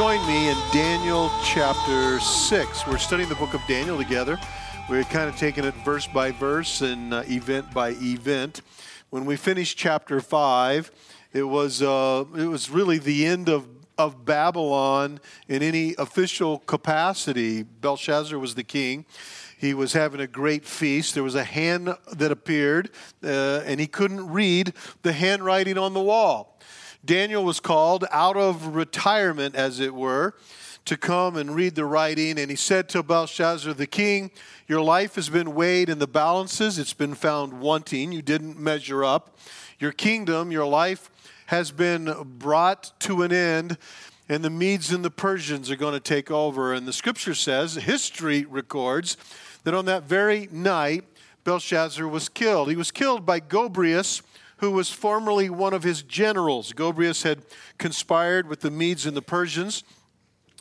join me in Daniel chapter 6. We're studying the book of Daniel together. We're kind of taking it verse by verse and uh, event by event. When we finished chapter 5, it was, uh, it was really the end of, of Babylon in any official capacity. Belshazzar was the king. He was having a great feast. There was a hand that appeared, uh, and he couldn't read the handwriting on the wall. Daniel was called out of retirement, as it were, to come and read the writing. And he said to Belshazzar the king, Your life has been weighed in the balances, it's been found wanting. You didn't measure up. Your kingdom, your life has been brought to an end, and the Medes and the Persians are going to take over. And the scripture says, history records, that on that very night, Belshazzar was killed. He was killed by Gobryas who was formerly one of his generals. Gobryas had conspired with the Medes and the Persians.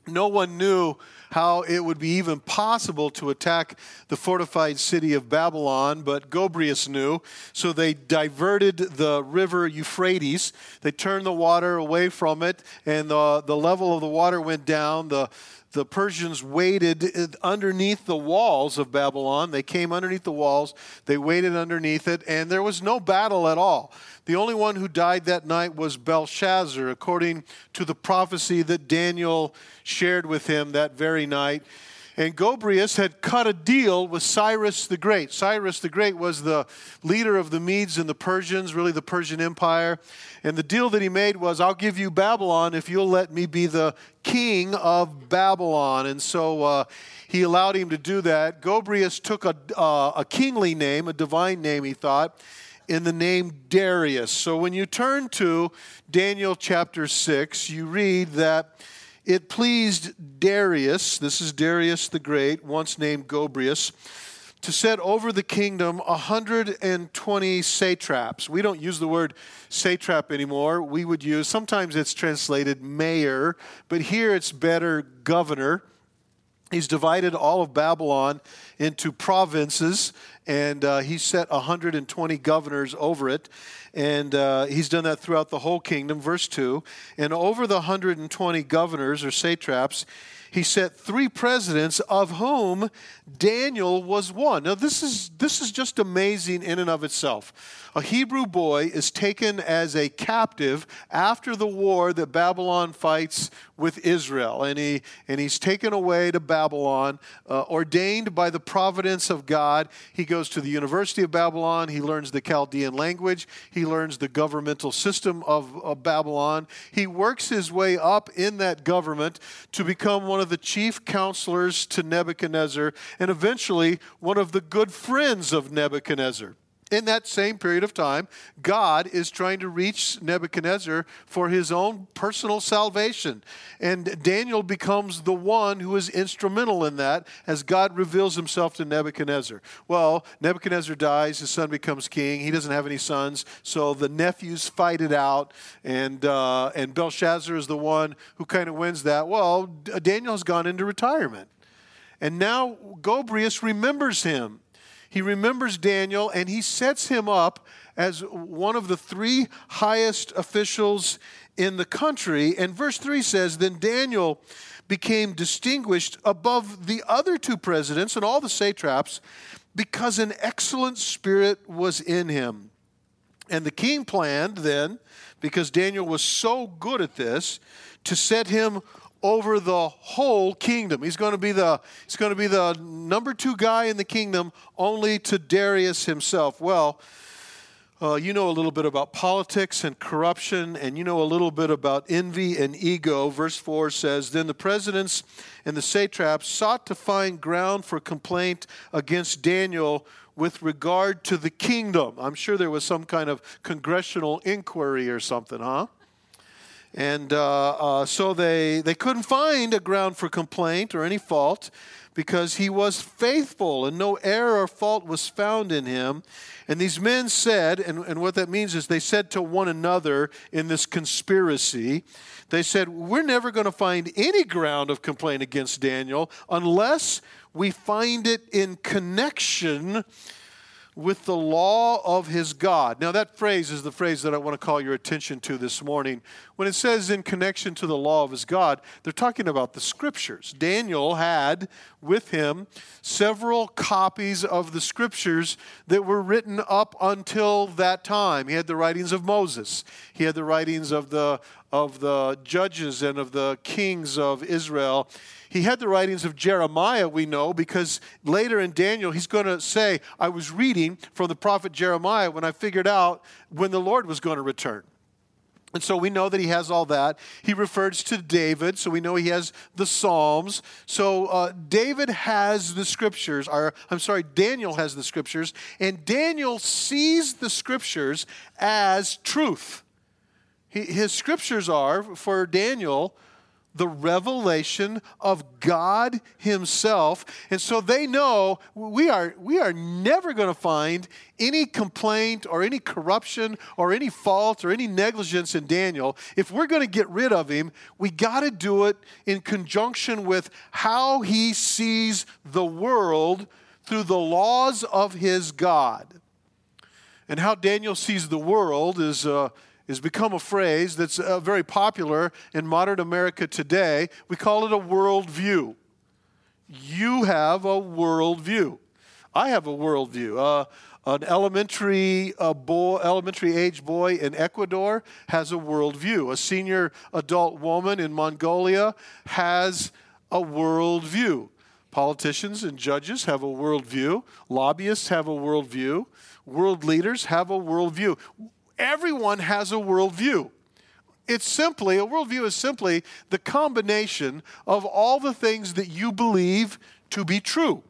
No one knew how it would be even possible to attack the fortified city of Babylon, but Gobryas knew. So they diverted the river Euphrates. They turned the water away from it, and the, the level of the water went down. The, the Persians waited uh, underneath the walls of Babylon. They came underneath the walls, they waited underneath it, and there was no battle at all. The only one who died that night was Belshazzar, according to the prophecy that Daniel shared with him that very night. And Gobryas had cut a deal with Cyrus the Great. Cyrus the Great was the leader of the Medes and the Persians, really the Persian Empire. And the deal that he made was, I'll give you Babylon if you'll let me be the king of Babylon. And so uh, he allowed him to do that. Gobryas took a, uh, a kingly name, a divine name, he thought, in the name Darius. So when you turn to Daniel chapter 6, you read that it pleased Darius, this is Darius the Great, once named Gobryas, to set over the kingdom 120 satraps. We don't use the word satrap anymore. We would use, sometimes it's translated mayor, but here it's better governor. He's divided all of Babylon into provinces, and uh, he set 120 governors over it. And uh, he's done that throughout the whole kingdom. Verse 2 And over the 120 governors or satraps, he set three presidents, of whom Daniel was one. Now, this is, this is just amazing in and of itself. A Hebrew boy is taken as a captive after the war that Babylon fights with Israel. And, he, and he's taken away to Babylon, uh, ordained by the providence of God. He goes to the University of Babylon. He learns the Chaldean language. He learns the governmental system of, of Babylon. He works his way up in that government to become one of the chief counselors to Nebuchadnezzar and eventually one of the good friends of Nebuchadnezzar in that same period of time, God is trying to reach Nebuchadnezzar for his own personal salvation. And Daniel becomes the one who is instrumental in that as God reveals himself to Nebuchadnezzar. Well, Nebuchadnezzar dies, his son becomes king. He doesn't have any sons, so the nephews fight it out, and, uh, and Belshazzar is the one who kind of wins that. Well, Daniel has gone into retirement. And now Gobryas remembers him he remembers Daniel and he sets him up as one of the three highest officials in the country. And verse 3 says Then Daniel became distinguished above the other two presidents and all the satraps because an excellent spirit was in him. And the king planned then, because Daniel was so good at this, to set him over the whole kingdom. He's going to be the he's going to be the number 2 guy in the kingdom only to Darius himself. Well, uh, you know a little bit about politics and corruption, and you know a little bit about envy and ego. Verse 4 says Then the presidents and the satraps sought to find ground for complaint against Daniel with regard to the kingdom. I'm sure there was some kind of congressional inquiry or something, huh? And uh, uh, so they, they couldn't find a ground for complaint or any fault because he was faithful and no error or fault was found in him. And these men said, and, and what that means is they said to one another in this conspiracy, they said, We're never going to find any ground of complaint against Daniel unless we find it in connection with the law of his God. Now, that phrase is the phrase that I want to call your attention to this morning. When it says in connection to the law of his God, they're talking about the scriptures. Daniel had with him several copies of the scriptures that were written up until that time. He had the writings of Moses, he had the writings of the, of the judges and of the kings of Israel. He had the writings of Jeremiah, we know, because later in Daniel, he's going to say, I was reading from the prophet Jeremiah when I figured out when the Lord was going to return. And so we know that he has all that. He refers to David, so we know he has the Psalms. So uh, David has the scriptures, or I'm sorry, Daniel has the scriptures, and Daniel sees the scriptures as truth. His scriptures are, for Daniel, the revelation of God Himself. And so they know we are, we are never going to find any complaint or any corruption or any fault or any negligence in Daniel. If we're going to get rid of him, we got to do it in conjunction with how he sees the world through the laws of his God. And how Daniel sees the world is. Uh, has become a phrase that's uh, very popular in modern America today. We call it a worldview. You have a worldview. I have a worldview. Uh, an elementary uh, boy, elementary age boy in Ecuador has a worldview. A senior adult woman in Mongolia has a worldview. Politicians and judges have a worldview. Lobbyists have a worldview. World leaders have a worldview everyone has a worldview. It's simply, a worldview is simply the combination of all the things that you believe to be true.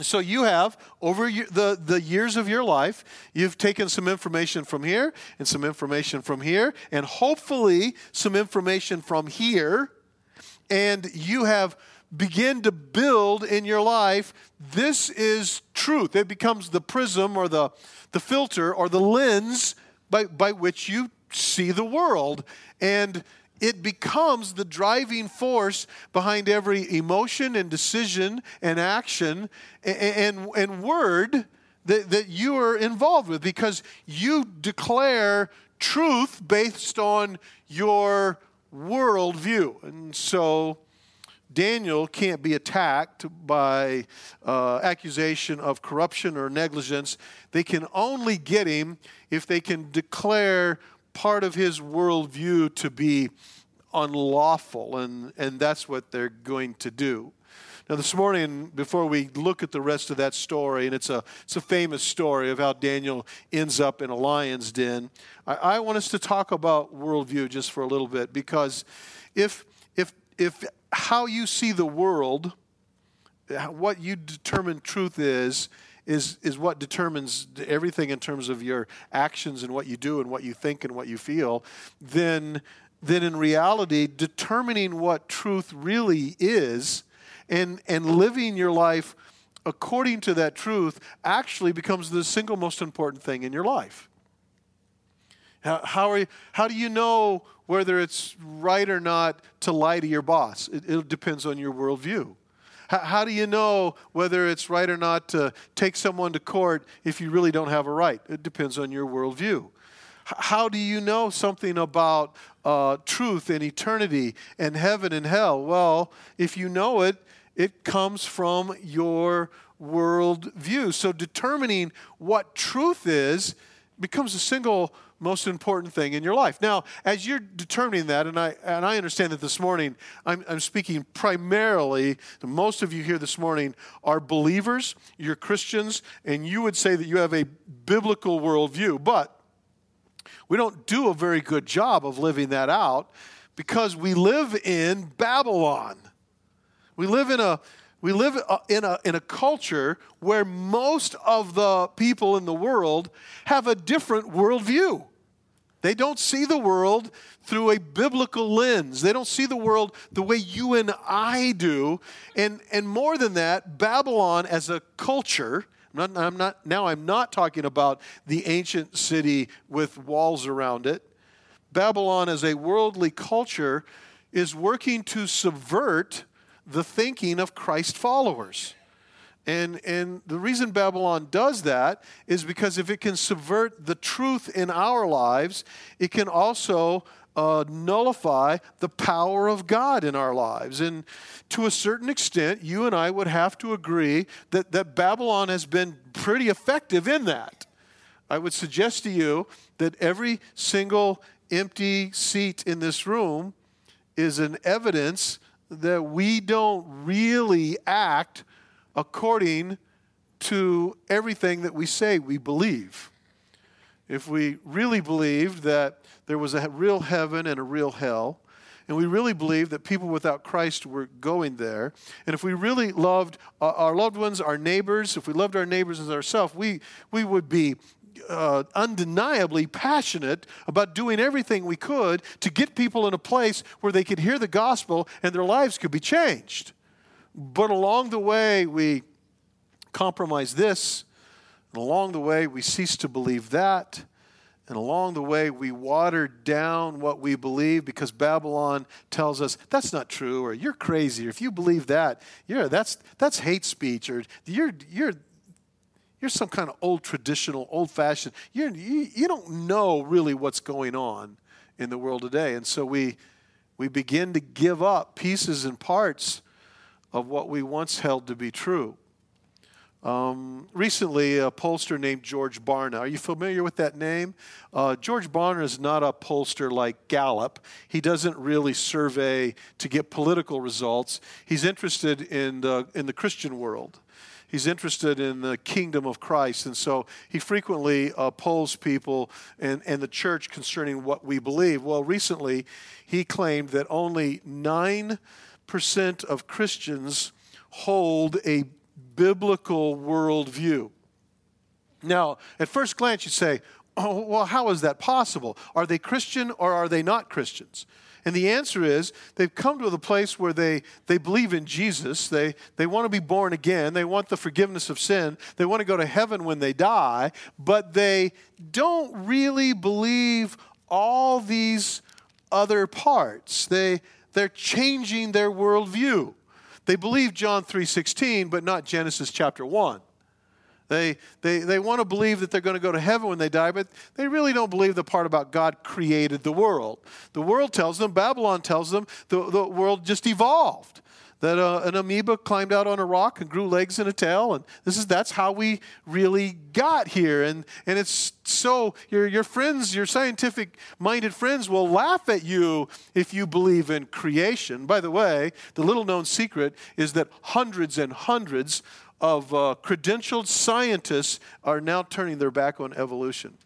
So you have, over the, the years of your life, you've taken some information from here and some information from here, and hopefully some information from here, and you have begin to build in your life this is truth. It becomes the prism or the, the filter or the lens by, by which you see the world. And it becomes the driving force behind every emotion and decision and action and, and, and word that, that you are involved with because you declare truth based on your worldview. And so Daniel can't be attacked by uh, accusation of corruption or negligence. They can only get him if they can declare part of his worldview to be unlawful, and, and that's what they're going to do. Now, this morning, before we look at the rest of that story, and it's a, it's a famous story of how Daniel ends up in a lion's den, I, I want us to talk about worldview just for a little bit because if, if, if how you see the world, what you determine truth is, is, is what determines everything in terms of your actions and what you do and what you think and what you feel, then, then in reality, determining what truth really is and, and living your life according to that truth actually becomes the single most important thing in your life. How, how, are you, how do you know whether it's right or not to lie to your boss? It, it depends on your worldview. How, how do you know whether it's right or not to take someone to court if you really don't have a right? It depends on your worldview. How do you know something about uh, truth and eternity and heaven and hell? Well, if you know it, it comes from your worldview. So determining what truth is becomes a single most important thing in your life. Now, as you're determining that, and I, and I understand that this morning I'm, I'm speaking primarily, most of you here this morning are believers, you're Christians, and you would say that you have a biblical worldview, but we don't do a very good job of living that out because we live in Babylon. We live in a we live uh, in a, in a culture where most of the people in the world have a different worldview. They don't see the world through a biblical lens. They don't see the world the way you and I do. And, and more than that, Babylon as a culture, I'm not, I'm not, now I'm not talking about the ancient city with walls around it. Babylon as a worldly culture is working to subvert the thinking of Christ followers. And, and the reason Babylon does that is because if it can subvert the truth in our lives, it can also uh, nullify the power of God in our lives. And to a certain extent, you and I would have to agree that, that Babylon has been pretty effective in that. I would suggest to you that every single empty seat in this room is an evidence that we don't really act according to everything that we say we believe. If we really believed that there was a real heaven and a real hell, and we really believed that people without Christ were going there, and if we really loved uh, our loved ones, our neighbors, if we loved our neighbors as ourselves, we, we would be uh, undeniably passionate about doing everything we could to get people in a place where they could hear the gospel and their lives could be changed. But along the way, we compromise this, and along the way, we cease to believe that. And along the way, we water down what we believe because Babylon tells us that's not true, or you're crazy, or if you believe that, you're, that's, that's hate speech, or you're, you're, you're some kind of old traditional, old fashioned. You're, you, you don't know really what's going on in the world today. And so we, we begin to give up pieces and parts of what we once held to be true. Um, recently, a pollster named George Barna. Are you familiar with that name? Uh, George Barna is not a pollster like Gallup. He doesn't really survey to get political results. He's interested in the, in the Christian world. He's interested in the kingdom of Christ. And so he frequently uh, polls people and, and the church concerning what we believe. Well, recently, he claimed that only 9 percent of Christians hold a biblical worldview. Now, at first glance, you say, oh, well, how is that possible? Are they Christian or are they not Christians? And the answer is they've come to the place where they, they believe in Jesus. They, they want to be born again. They want the forgiveness of sin. They want to go to heaven when they die, but they don't really believe all these other parts. They, they're changing their worldview. They believe John 3:16, but not Genesis chapter 1. They, they, they want to believe that they're going to go to heaven when they die, but they really don't believe the part about God created the world. The world tells them, Babylon tells them, the, the world just evolved. That uh, an amoeba climbed out on a rock and grew legs and a tail and this is that's how we really got here. And and it's so your your friends your scientific minded friends will laugh at you if you believe in creation. By the way the little known secret is that hundreds and hundreds of uh, credentialed scientists are now turning their back on evolution.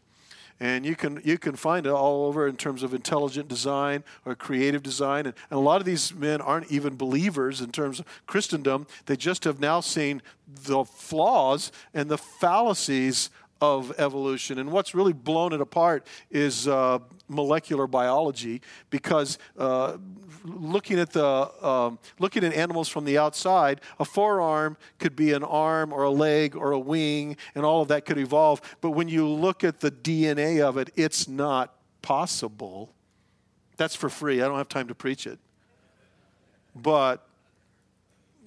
And you can you can find it all over in terms of intelligent design or creative design. And, and, a lot of these men aren't even believers in terms of christendom. They just have now seen the flaws and the fallacies of evolution. And what's really blown it apart is uh, molecular biology, because uh, looking at the um, looking at animals from the outside, a forearm could be an arm or a leg or a wing, and all of that could evolve. But when you look at the DNA of it, it's not possible. That's for free. I don't have time to preach it, but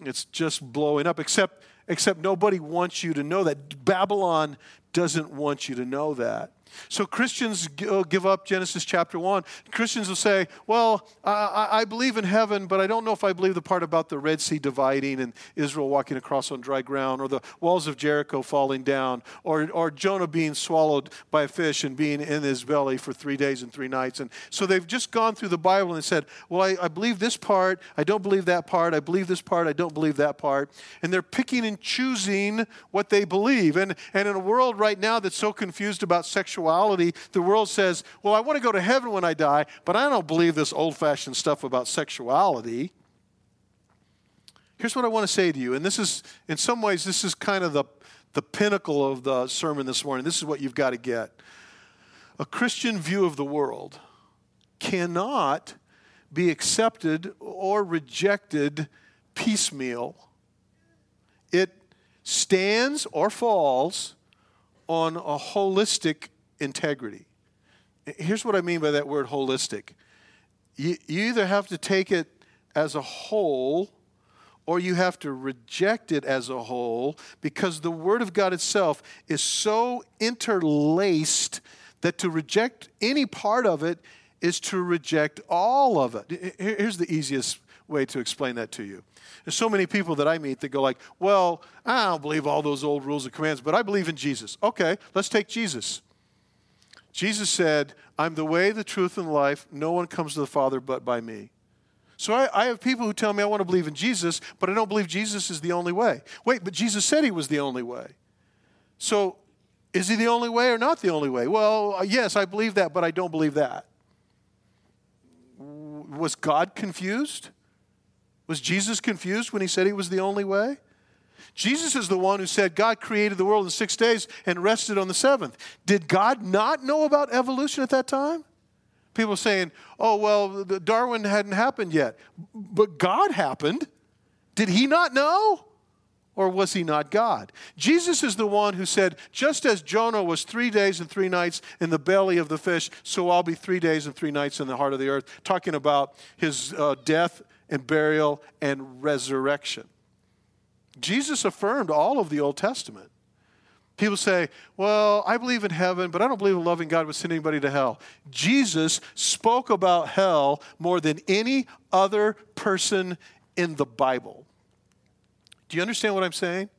it's just blowing up. Except except nobody wants you to know that. Babylon doesn't want you to know that. So Christians uh, give up Genesis chapter 1. Christians will say, Well, I, I, believe in heaven, but I don't know if I believe the part about the Red Sea dividing and Israel walking across on dry ground, or the walls of Jericho falling down, or, or Jonah being swallowed by a fish and being in his belly for three days and three nights. And so they've just gone through the Bible and said, Well, I, I believe this part, I don't believe that part, I believe this part, I don't believe that part. And they're picking and choosing what they believe. And, and in a world right now that's so confused about sexuality, sexuality, the world says, well, I want to go to heaven when I die, but I don't believe this old fashioned stuff about sexuality. Here's what I want to say to you, and this is, in some ways, this is kind of the, the pinnacle of the sermon this morning. This is what you've got to get. A Christian view of the world cannot be accepted or rejected piecemeal. It stands or falls on a holistic integrity. Here's what I mean by that word holistic you, you either have to take it as a whole or you have to reject it as a whole because the Word of God itself is so interlaced that to reject any part of it is to reject all of it. Here's the easiest way to explain that to you. There's so many people that I meet that go like, "Well, I don't believe all those old rules and commands, but I believe in Jesus." Okay, let's take Jesus. Jesus said, "I'm the way, the truth, and life. No one comes to the Father but by me." So I, I, have people who tell me I want to believe in Jesus, but I don't believe Jesus is the only way. Wait, but Jesus said he was the only way. So is he the only way or not the only way? Well, yes, I believe that, but I don't believe that. Was God confused? Was Jesus confused when he said he was the only way? Jesus is the one who said God created the world in six days and rested on the seventh. Did God not know about evolution at that time? People saying, oh, well, Darwin hadn't happened yet. But God happened. Did he not know? Or was he not God? Jesus is the one who said, just as Jonah was three days and three nights in the belly of the fish, so I'll be three days and three nights in the heart of the earth, talking about his uh, death and burial and resurrection. Jesus affirmed all of the Old Testament. People say, Well, I believe in heaven, but I don't believe in loving God would send anybody to hell. Jesus spoke about hell more than any other person in the Bible. Do you understand what I'm saying?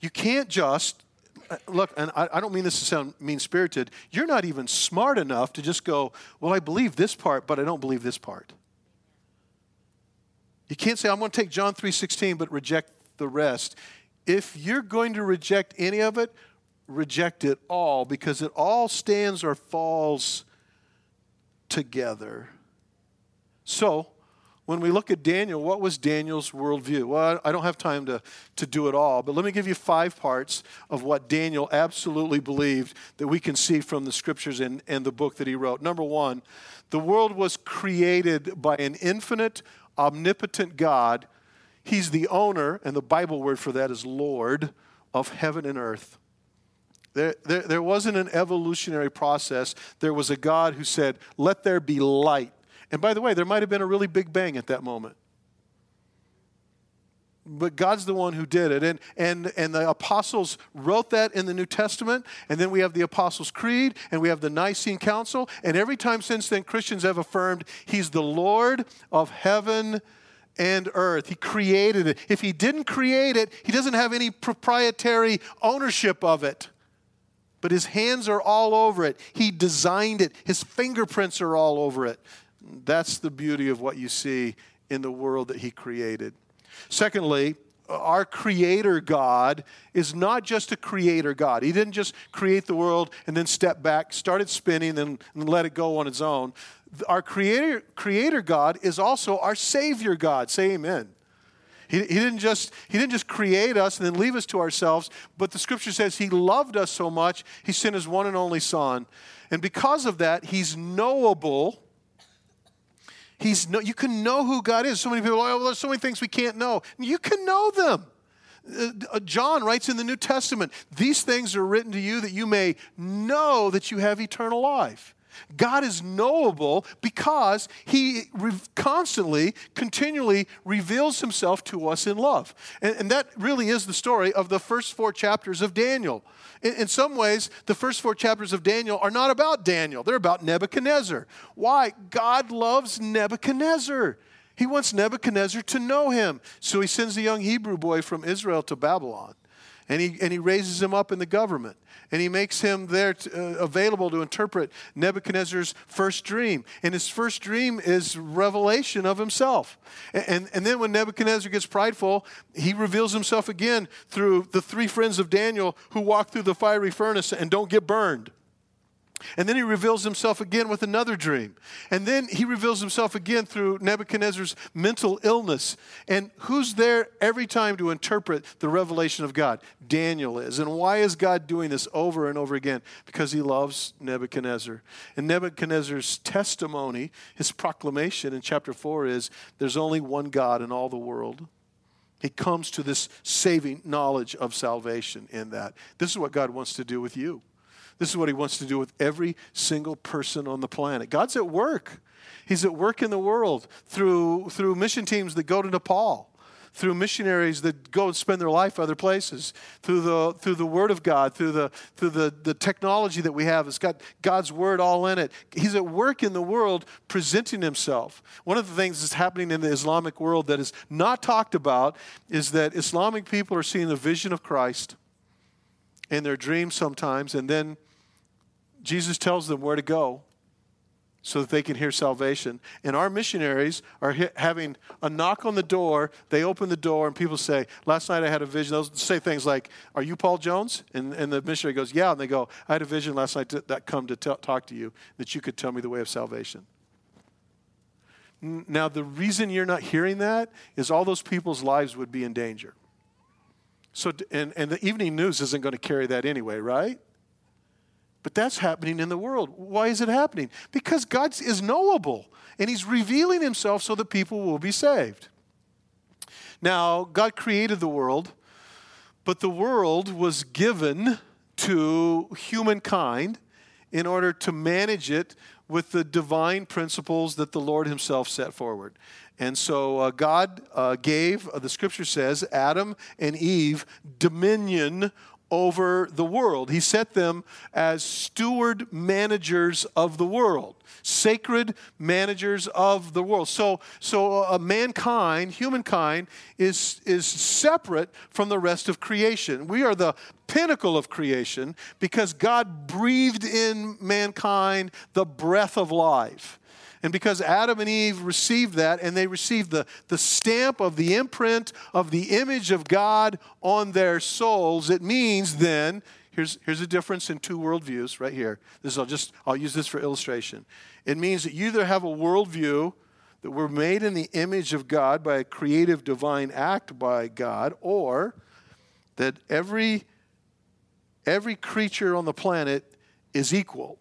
You can't just, uh, look, and I, I don't mean this to sound mean spirited, you're not even smart enough to just go, Well, I believe this part, but I don't believe this part. You can't say, I'm going to take John 3.16, but reject the rest if you're going to reject any of it, reject it all because it all stands or falls together. So, when we look at Daniel, what was Daniel's worldview? Well, I don't have time to, to do it all, but let me give you five parts of what Daniel absolutely believed that we can see from the scriptures and, and the book that he wrote. Number one, the world was created by an infinite, omnipotent God He's the owner, and the Bible word for that is Lord of heaven and earth. There, there, there, wasn't an evolutionary process. There was a God who said, Let there be light. And by the way, there might have been a really big bang at that moment. But God's the one who did it. And, and, and the apostles wrote that in the New Testament. And then we have the Apostles' Creed and we have the Nicene Council. And every time since then, Christians have affirmed He's the Lord of heaven and earth. He created it. If he didn't create it, he doesn't have any proprietary ownership of it. But his hands are all over it. He designed it, his fingerprints are all over it. That's the beauty of what you see in the world that he created. Secondly, our creator God is not just a creator God. He didn't just create the world and then step back, started spinning, and then let it go on its own our creator, creator God is also our Savior God. Say amen. He, he, didn't just, he didn't just create us and then leave us to ourselves, but the scripture says He loved us so much, He sent His one and only Son. And because of that, He's knowable. He's no, you can know who God is. So many people oh, there's so many things we can't know. You can know them. Uh, John writes in the New Testament, these things are written to you that you may know that you have eternal life. God is knowable because he constantly, continually reveals himself to us in love. And, and, that really is the story of the first four chapters of Daniel. In, in some ways, the first four chapters of Daniel are not about Daniel, they're about Nebuchadnezzar. Why? God loves Nebuchadnezzar. He wants Nebuchadnezzar to know him. So he sends a young Hebrew boy from Israel to Babylon. And he, and he raises him up in the government and he makes him there to, uh, available to interpret Nebuchadnezzar's first dream. And his first dream is revelation of himself. And, and, and then when Nebuchadnezzar gets prideful, he reveals himself again through the three friends of Daniel who walk through the fiery furnace and don't get burned. And then he reveals himself again with another dream. And then he reveals himself again through Nebuchadnezzar's mental illness. And who's there every time to interpret the revelation of God? Daniel is. And why is God doing this over and over again? Because he loves Nebuchadnezzar. And Nebuchadnezzar's testimony, his proclamation in chapter 4 is there's only one God in all the world. He comes to this saving knowledge of salvation in that. This is what God wants to do with you. This is what he wants to do with every single person on the planet. God's at work. He's at work in the world through, through mission teams that go to Nepal, through missionaries that go and spend their life other places, through the, through the Word of God, through, the, through the, the technology that we have. It's got God's Word all in it. He's at work in the world presenting Himself. One of the things that's happening in the Islamic world that is not talked about is that Islamic people are seeing the vision of Christ in their dreams sometimes, and then Jesus tells them where to go so that they can hear salvation. And our missionaries are having a knock on the door. They open the door, and people say, Last night I had a vision. They'll say things like, Are you Paul Jones? And, and the missionary goes, Yeah. And they go, I had a vision last night to, that come to t- talk to you, that you could tell me the way of salvation. Now, the reason you're not hearing that is all those people's lives would be in danger. So, and, and the evening news isn't going to carry that anyway, right? But that's happening in the world. Why is it happening? Because God is knowable and He's revealing Himself so that people will be saved. Now, God created the world, but the world was given to humankind in order to manage it with the divine principles that the Lord Himself set forward. And so uh, God uh, gave, uh, the scripture says, Adam and Eve dominion over the world. He set them as steward managers of the world, sacred managers of the world. So, so uh, mankind, humankind, is, is separate from the rest of creation. We are the pinnacle of creation because God breathed in mankind the breath of life. And because Adam and Eve received that, and they received the, the stamp of the imprint of the image of God on their souls, it means then, here's, here's a difference in two worldviews right here. This is I'll just I'll use this for illustration. It means that you either have a worldview that we're made in the image of God by a creative divine act by God, or that every every creature on the planet is equal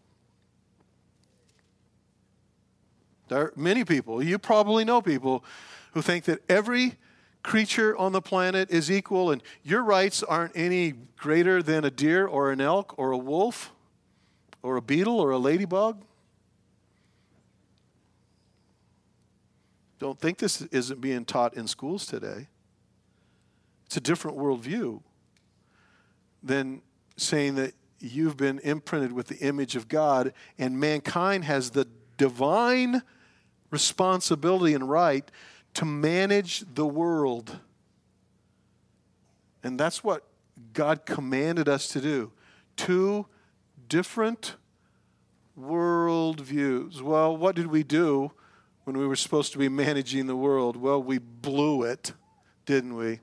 There are many people, you probably know people, who think that every creature on the planet is equal and your rights aren't any greater than a deer or an elk or a wolf or a beetle or a ladybug. Don't think this isn't being taught in schools today. It's a different worldview than saying that you've been imprinted with the image of God and mankind has the divine responsibility and right to manage the world. And that's what God commanded us to do. Two different worldviews. Well, what did we do when we were supposed to be managing the world? Well, we blew it, didn't we?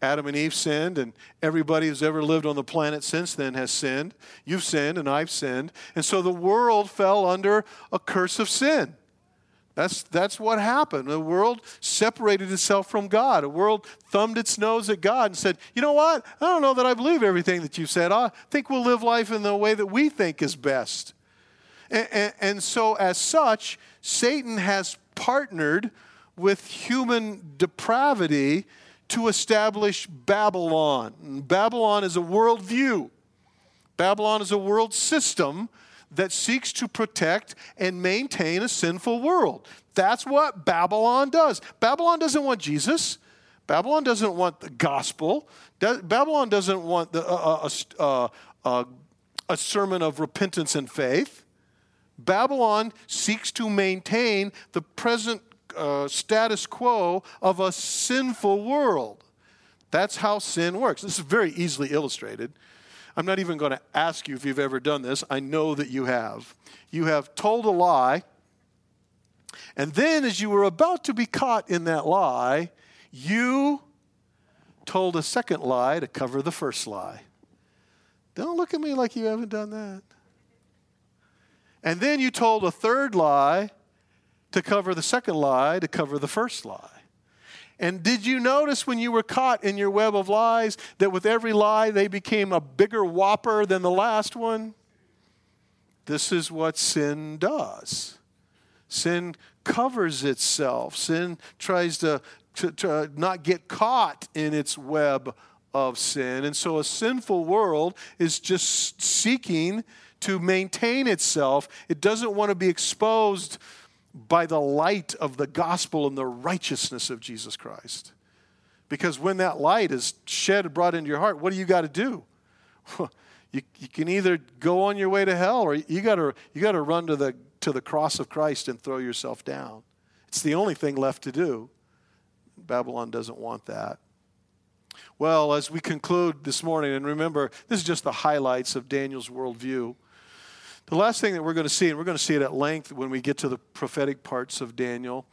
Adam and Eve sinned, and everybody who's ever lived on the planet since then has sinned. You've sinned, and I've sinned. And so the world fell under a curse of sin. That's, that's what happened. The world separated itself from God. The world thumbed its nose at God and said, You know what? I don't know that I believe everything that you said. I think we'll live life in the way that we think is best. And, and, and so, as such, Satan has partnered with human depravity to establish Babylon. Babylon is a worldview, Babylon is a world system that seeks to protect and maintain a sinful world. That's what Babylon does. Babylon doesn't want Jesus. Babylon doesn't want the gospel. Babylon doesn't want the, uh, uh, uh, a sermon of repentance and faith. Babylon seeks to maintain the present uh, status quo of a sinful world. That's how sin works. This is very easily illustrated. I'm not even going to ask you if you've ever done this. I know that you have. You have told a lie, and then as you were about to be caught in that lie, you told a second lie to cover the first lie. Don't look at me like you haven't done that. And then you told a third lie to cover the second lie to cover the first lie. And did you notice when you were caught in your web of lies that with every lie they became a bigger whopper than the last one? This is what sin does. Sin covers itself, sin tries to, to, to not get caught in its web of sin. And so a sinful world is just seeking to maintain itself, it doesn't want to be exposed by the light of the gospel and the righteousness of Jesus Christ. Because when that light is shed brought into your heart, what do you got to do? you, you can either go on your way to hell or you got to you got to run to the to the cross of Christ and throw yourself down. It's the only thing left to do. Babylon doesn't want that. Well, as we conclude this morning, and remember, this is just the highlights of Daniel's worldview. The last thing that we're going to see, and we're going to see it at length when we get to the prophetic parts of Daniel,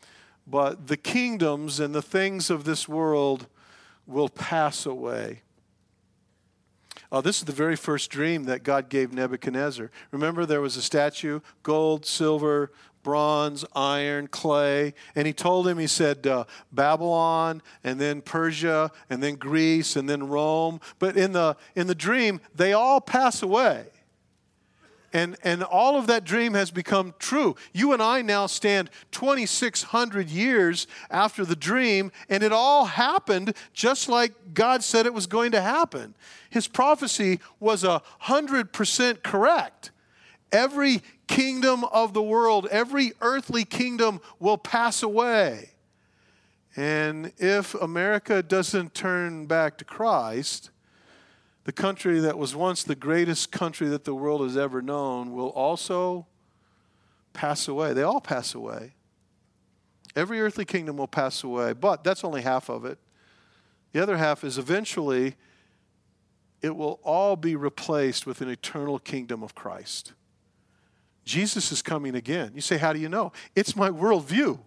but the kingdoms and the things of this world will pass away. Uh, this is the very first dream that God gave Nebuchadnezzar. Remember, there was a statue gold, silver, bronze, iron, clay. And he told him, he said, uh, Babylon, and then Persia, and then Greece, and then Rome. But in the, in the dream, they all pass away. And, and all of that dream has become true. You and I now stand 2,600 years after the dream, and it all happened just like God said it was going to happen. His prophecy was a 100% correct. Every kingdom of the world, every earthly kingdom will pass away. And if America doesn't turn back to Christ, the country that was once the greatest country that the world has ever known will also pass away. They all pass away. Every earthly kingdom will pass away, but that's only half of it. The other half is eventually it will all be replaced with an eternal kingdom of Christ. Jesus is coming again. You say, How do you know? It's my worldview.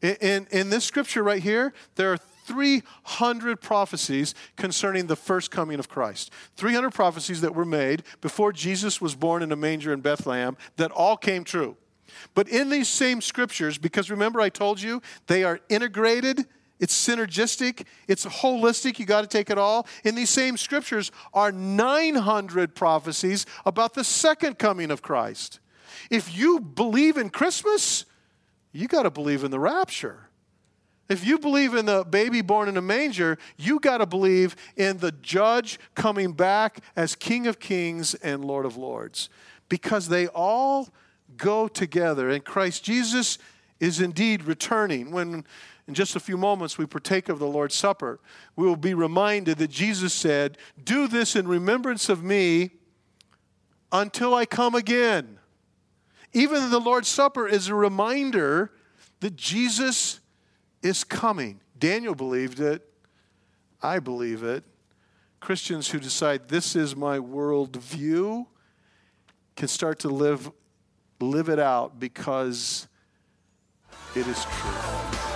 In, in, in this scripture right here, there are 300 prophecies concerning the first coming of Christ. 300 prophecies that were made before Jesus was born in a manger in Bethlehem that all came true. But in these same scriptures, because remember I told you they are integrated, it's synergistic, it's holistic, you got to take it all. In these same scriptures are 900 prophecies about the second coming of Christ. If you believe in Christmas, you got to believe in the rapture. If you believe in the baby born in a manger, you got to believe in the judge coming back as King of Kings and Lord of Lords because they all go together. And Christ Jesus is indeed returning. When in just a few moments we partake of the Lord's Supper, we will be reminded that Jesus said, Do this in remembrance of me until I come again. Even the Lord's Supper is a reminder that Jesus is coming. Daniel believed it. I believe it. Christians who decide this is my worldview can start to live, live it out because it is true.